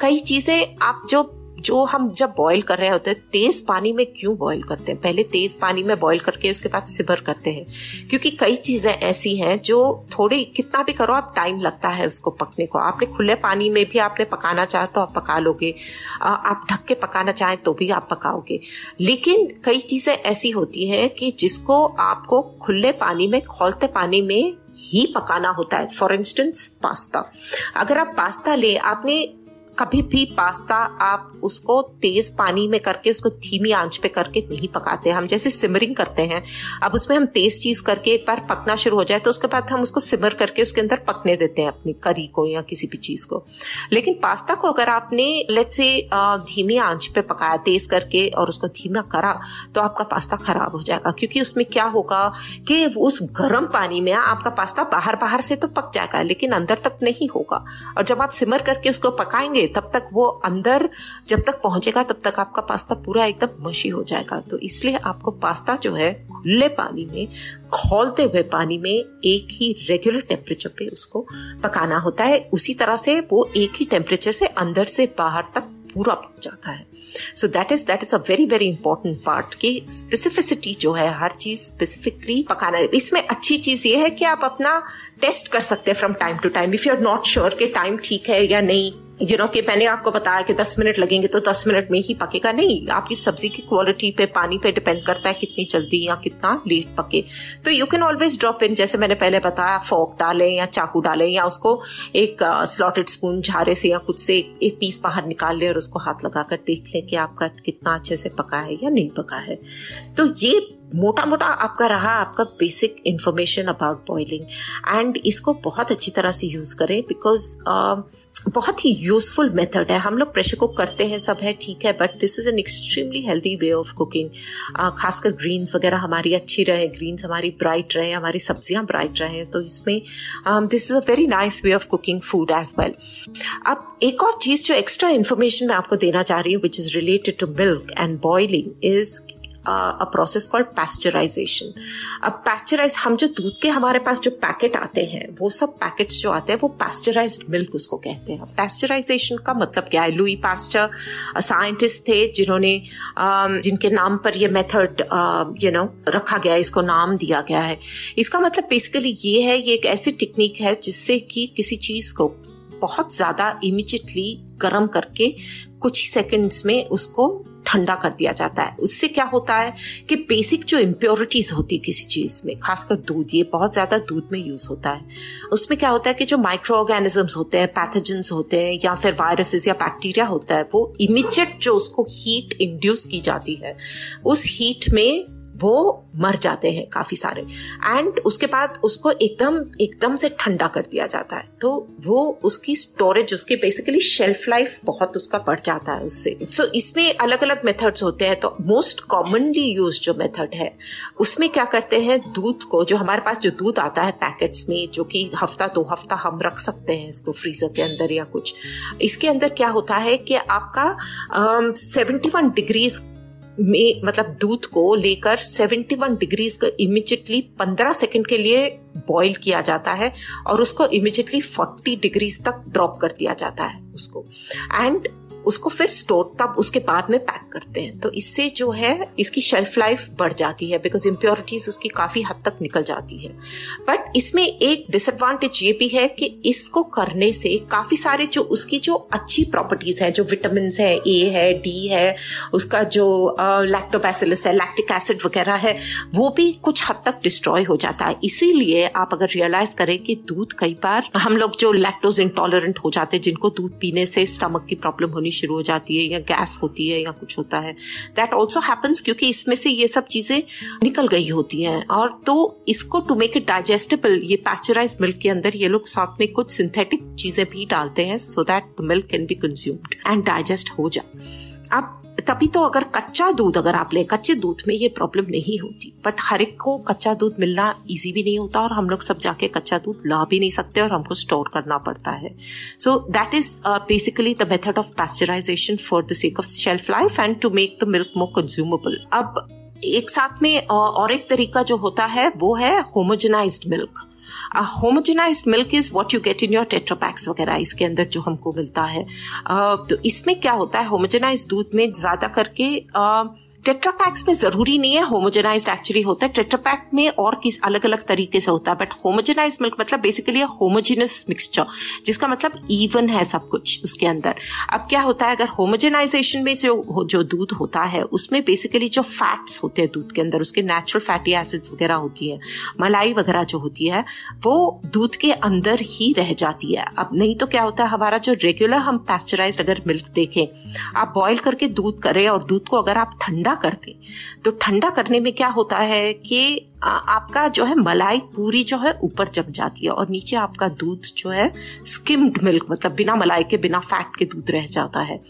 कई चीज़ें आप जो जो हम जब बॉईल कर रहे होते हैं, तेज पानी में क्यों बॉईल करते हैं? पहले तेज पानी में बॉईल करके उसके बाद सिबर करते हैं। क्योंकि कई चीज़ें ऐसी हैं जो थोड़ी, कितना भी करो, आप टाइम लगता है उसको पकने को। आपने खुले पानी में भी आपने पकाना चाहे तो आप पका लोगे। आप ढक के पकाना चाहें तो भी आप पकाओगे। लेकिन कई चीज़ें ऐसी होती हैं कि जिसको आपको खुले पानी में, खोलते पानी में ही पकाना होता है। For instance pasta. अगर आप पास्ता ले, आपने कभी भी पास्ता आप उसको तेज पानी में करके, उसको धीमी आँच पे करके नहीं पकाते। हम जैसे सिमरिंग करते हैं। अब उसमें हम तेज चीज़ करके एक बार पकना शुरू हो जाए तो उसके बाद हम उसको सिमर करके उसके अंदर पकने देते हैं अपनी करी को या किसी भी चीज़ को। लेकिन पास्ता को अगर आपने लेट से धीमी आँच पे पकाया, तेज करके और उसको धीमा करा तो आपका पास्ता खराब हो जाएगा। क्योंकि उसमें क्या होगा कि उस गर्म पानी में आपका पास्ता बाहर बाहर से तो पक जाएगा, लेकिन अंदर तक नहीं होगा। और जब आप सिमर करके उसको पकाएँगे तब तक वो अंदर, जब तक पहुंचेगा, तब तक आपका पास्ता पूरा एकदम मशी हो जाएगा। तो इसलिए आपको पास्ता जो है, खुले पानी में, खोलते हुए पानी में एक ही रेगुलर टेम्परेचर पे उसको पकाना होता है। उसी तरह से वो एक ही टेम्परेचर से अंदर से बाहर तक पूरा पक जाता है। So that is that is a very very important part की स्पेसिफिसिटी जो है, हर चीज़ स्पेसिफिकली पकाना है। इसमें अच्छी चीज़ ये है कि आप अपना टेस्ट कर सकते हैं from time to time if you are not sure कि टाइम ठीक है या नहीं यू नो कि मैंने आपको बताया कि 10 मिनट लगेंगे तो 10 मिनट में ही पकेगा। नहीं, आपकी सब्ज़ी की क्वालिटी पे, पानी पे डिपेंड करता है कितनी जल्दी या कितना लेट पके। तो you can always drop in जैसे मैंने पहले बताया फोक डालें या चाकू डालें या उसको एक स्लॉटेड स्पून झारे से या कुछ से एक पीस बाहर निकाल लें और उसको हाथ लगाकर देख लें कि आपका कितना अच्छे से पका है या नहीं पका है। तो ये मोटा मोटा आपका रहा आपका basic information about boiling and इसको बहुत अच्छी तरह से यूज़ करें बिकॉज़ uh, बहुत ही यूजफुल मेथड है। हम लोग प्रेशर कुक करते हैं सब है ठीक है but this is an extremely healthy way of cooking खासकर ग्रीन्स वगैरह हमारी अच्छी रहे ग्रीन्स हमारी ब्राइट रहे हमारी सब्ज़ियाँ ब्राइट रहे तो इसमें this is a very nice way of cooking food as well अब एक और चीज़ जो एक्स्ट्रा इन्फॉर्मेशन मैं आपको देना चाह रही हूँ which is related to milk and boiling is a process called pasteurization अब पैस्चराइज हम जो दूध के हमारे पास जो पैकेट आते हैं, वो सब पैकेट्स जो आते हैं, वो पैस्चराइज मिल्क उसको कहते हैं। पैस्चराइजेशन का मतलब क्या है? लुई पैस्चर साइंटिस्ट थे, जिन्होंने जिनके नाम पर ये मेथड यू नो रखा गया इसको नाम दिया गया है। इसका मतलब बेसिकली ये है, ये एक ऐसी टेक्निक है, जिससे कि किसी चीज़ को बहुत ज़्यादा इमिजिएटली गर्म करके कुछ सेकंड्स में उसको ठंडा कर दिया जाता है। उससे क्या होता है कि बेसिक जो इम्प्योरिटीज होती है किसी चीज़ में, खासकर दूध, ये बहुत ज़्यादा दूध में यूज़ होता है। उसमें क्या होता है कि जो माइक्रो ऑर्गेनिजम्स होते हैं पैथजेंस होते हैं, या फिर वायरसेस या बैक्टीरिया होता है, वो इमिजिएट जो उसको हीट इंड्यूस की जाती है, उस हीट में वो मर जाते हैं काफ़ी सारे। एंड उसके बाद उसको एकदम एकदम से ठंडा कर दिया जाता है। तो वो उसकी स्टोरेज उसकी बेसिकली शेल्फ लाइफ बहुत उसका बढ़ जाता है उससे। सो so, इसमें अलग अलग मेथड्स होते हैं। तो मोस्ट कॉमनली यूज़ जो मेथड है उसमें क्या करते हैं? दूध को जो हमारे पास जो दूध आता है पैकेट्स में जो कि हफ़्ता दो हफ़्ता हम रख सकते हैं इसको फ्रीजर के अंदर या कुछ। इसके अंदर क्या होता है कि आपका सेवेंटी वन डिग्रीज में मतलब दूध को लेकर 71 डिग्रीज को इमिजिएटली 15 सेकंड के लिए बॉईल किया जाता है और उसको इमिजिएटली 40 डिग्रीज तक ड्रॉप कर दिया जाता है उसको। एंड उसको फिर स्टोर तब उसके बाद में पैक करते हैं। तो इससे जो है, इसकी शेल्फ लाइफ बढ़ जाती है बिकॉज़ इम्प्योरिटीज उसकी काफ़ी हद तक निकल जाती है। बट इसमें एक डिसएडवांटेज ये भी है कि इसको करने से काफ़ी सारे जो उसकी जो अच्छी प्रॉपर्टीज़ है, जो विटामिन है ए है डी है, उसका जो लैक्टोबैसिलस है लैक्टिक एसिड वगैरह है, वो भी कुछ हद तक डिस्ट्रॉय हो जाता है। इसीलिए आप अगर रियलाइज़ करें कि दूध कई बार, हम लोग जो लैक्टोज इंटॉलरेंट हो जाते हैं, जिनको दूध पीने से स्टमक की प्रॉब्लम होनी शुरू हो जाती है या गैस होती है या कुछ होता है। दैट ऑल्सो हैपन्स क्योंकि इसमें से ये सब चीज़ें निकल गई होती हैं। और तो इसको टू मेक इट डाइजेस्टेबल ये पैस्चराइज मिल्क के अंदर ये लोग साथ में कुछ सिंथेटिक चीज़ें भी डालते हैं so that the milk can be consumed and digest हो जाए। अब तभी तो अगर कच्चा दूध, अगर आप ले, कच्चे दूध में ये प्रॉब्लम नहीं होती। बट हर एक को कच्चा दूध मिलना इजी भी नहीं होता और हम लोग सब जाके कच्चा दूध ला भी नहीं सकते और हमको स्टोर करना पड़ता है। So that is basically the method of pasteurization for the sake of shelf life and to make the milk more consumable अब एक साथ में और एक तरीका जो होता है, वो है homogenized milk homogenize milk is what you get in your Tetra Paks वगैरह इसके अंदर जो हमको मिलता है। uh, तो इसमें क्या होता है? होमोजेनाइज दूध में ज़्यादा करके uh, टेट्रापैक्स में ज़रूरी नहीं है होमोजेनाइज एक्चुअली होता है। टेट्रापैक में और किस अलग अलग तरीके से होता है बट होमोजेनाइज मिल्क मतलब बेसिकली होमोजिनस मिक्सचर जिसका मतलब इवन है सब कुछ उसके अंदर। अब क्या होता है, अगर होमोजेनाइजेशन में जो जो दूध होता है, उसमें बेसिकली जो फैट्स होते हैं दूध के अंदर, उसके नेचुरल फैटी एसिड्स वगैरह होती है, मलाई वगैरह जो होती है, वो दूध के अंदर ही रह जाती है। अब नहीं तो क्या होता है, हमारा जो रेगुलर हम पैस्चराइज अगर मिल्क देखें, आप बॉयल करके दूध करें और दूध को अगर आप ठंडा कर दें तो ठंडा करने में क्या होता है कि आपका जो है मलाई पूरी जो है ऊपर जम जाती है और नीचे आपका दूध जो है स्किम्ड मिल्क मतलब बिना मलाई के बिना फैट के दूध रह जाता है।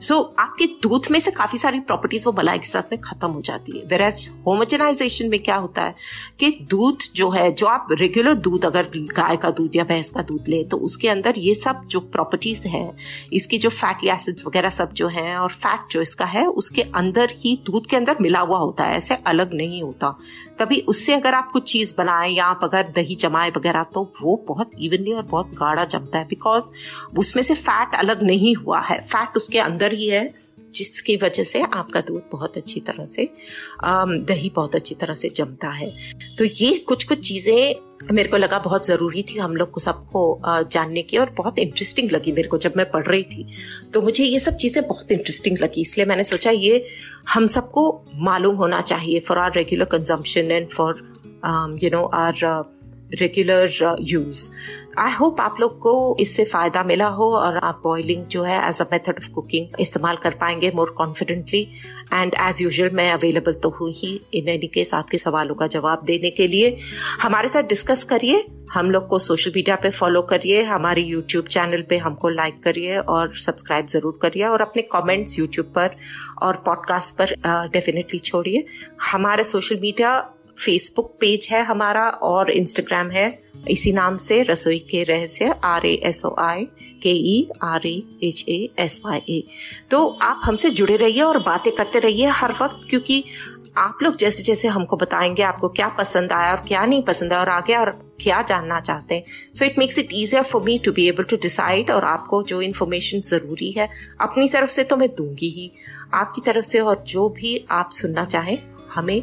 सो so, आपके दूध में से काफ़ी सारी प्रॉपर्टीज़ वो मलाई के साथ में खत्म हो जाती है। वेर एज होमोजेनाइजेशन में क्या होता है कि दूध जो है जो आप रेगुलर दूध अगर गाय का दूध या भैंस का दूध ले तो उसके अंदर ये सब जो प्रॉपर्टीज़ है इसकी जो फैटी एसिड्स वगैरह सब जो है और फैट जो इसका है उसके अंदर ही दूध के अंदर मिला हुआ होता है, ऐसे अलग नहीं होता। तभी उससे अगर आप कुछ चीज़ बनाए या आप अगर दही जमाए वगैरह तो वो बहुत इवनली और बहुत गाढ़ा जमता है बिकॉज़ उसमें से फैट अलग नहीं हुआ है। फैट उसके अंदर ही है जिसकी वजह से आपका दूध बहुत अच्छी तरह से दही बहुत अच्छी तरह से जमता है। तो ये कुछ कुछ चीज़ें मेरे को लगा बहुत ज़रूरी थी हम लोग को सबको जानने की और बहुत इंटरेस्टिंग लगी मेरे को जब मैं पढ़ रही थी। तो मुझे ये सब चीज़ें बहुत इंटरेस्टिंग लगी, इसलिए मैंने सोचा ये हम सबको मालूम होना चाहिए for our regular consumption and for you know our regular use I hope आप लोग को इससे फ़ायदा मिला हो और आप बॉइलिंग जो है as a method of cooking इस्तेमाल कर पाएँगे more confidently and as usual मैं अवेलेबल तो हूँ ही इन एनी केस आपके सवालों का जवाब देने के लिए. हमारे साथ डिस्कस करिए, हम लोग को सोशल मीडिया पे फॉलो करिए, हमारे यूट्यूब चैनल पे हमको लाइक करिए और सब्सक्राइब ज़रूर करिए और अपने कमेंट्स यूट्यूब पर और पॉडकास्ट पर डेफिनेटली छोड़िए. हमारे सोशल मीडिया फेसबुक पेज है हमारा और इंस्टाग्राम है। इसी नाम से रसोई के रहस्य R A S O I K E R A H A S Y A तो आप हमसे जुड़े रहिए और बातें करते रहिए हर वक्त, क्योंकि आप लोग जैसे जैसे हमको बताएँगे, आपको क्या पसंद आया और क्या नहीं पसंद आया और आगे और क्या जानना चाहते हैं। So it makes it easier for me to be able to decide और आपको जो इन्फॉर्मेशन ज़रूरी है, अपनी तरफ़ से तो मैं दूँगी ही। आपकी तरफ़ से और जो भी आप सुनना चाहें, हमें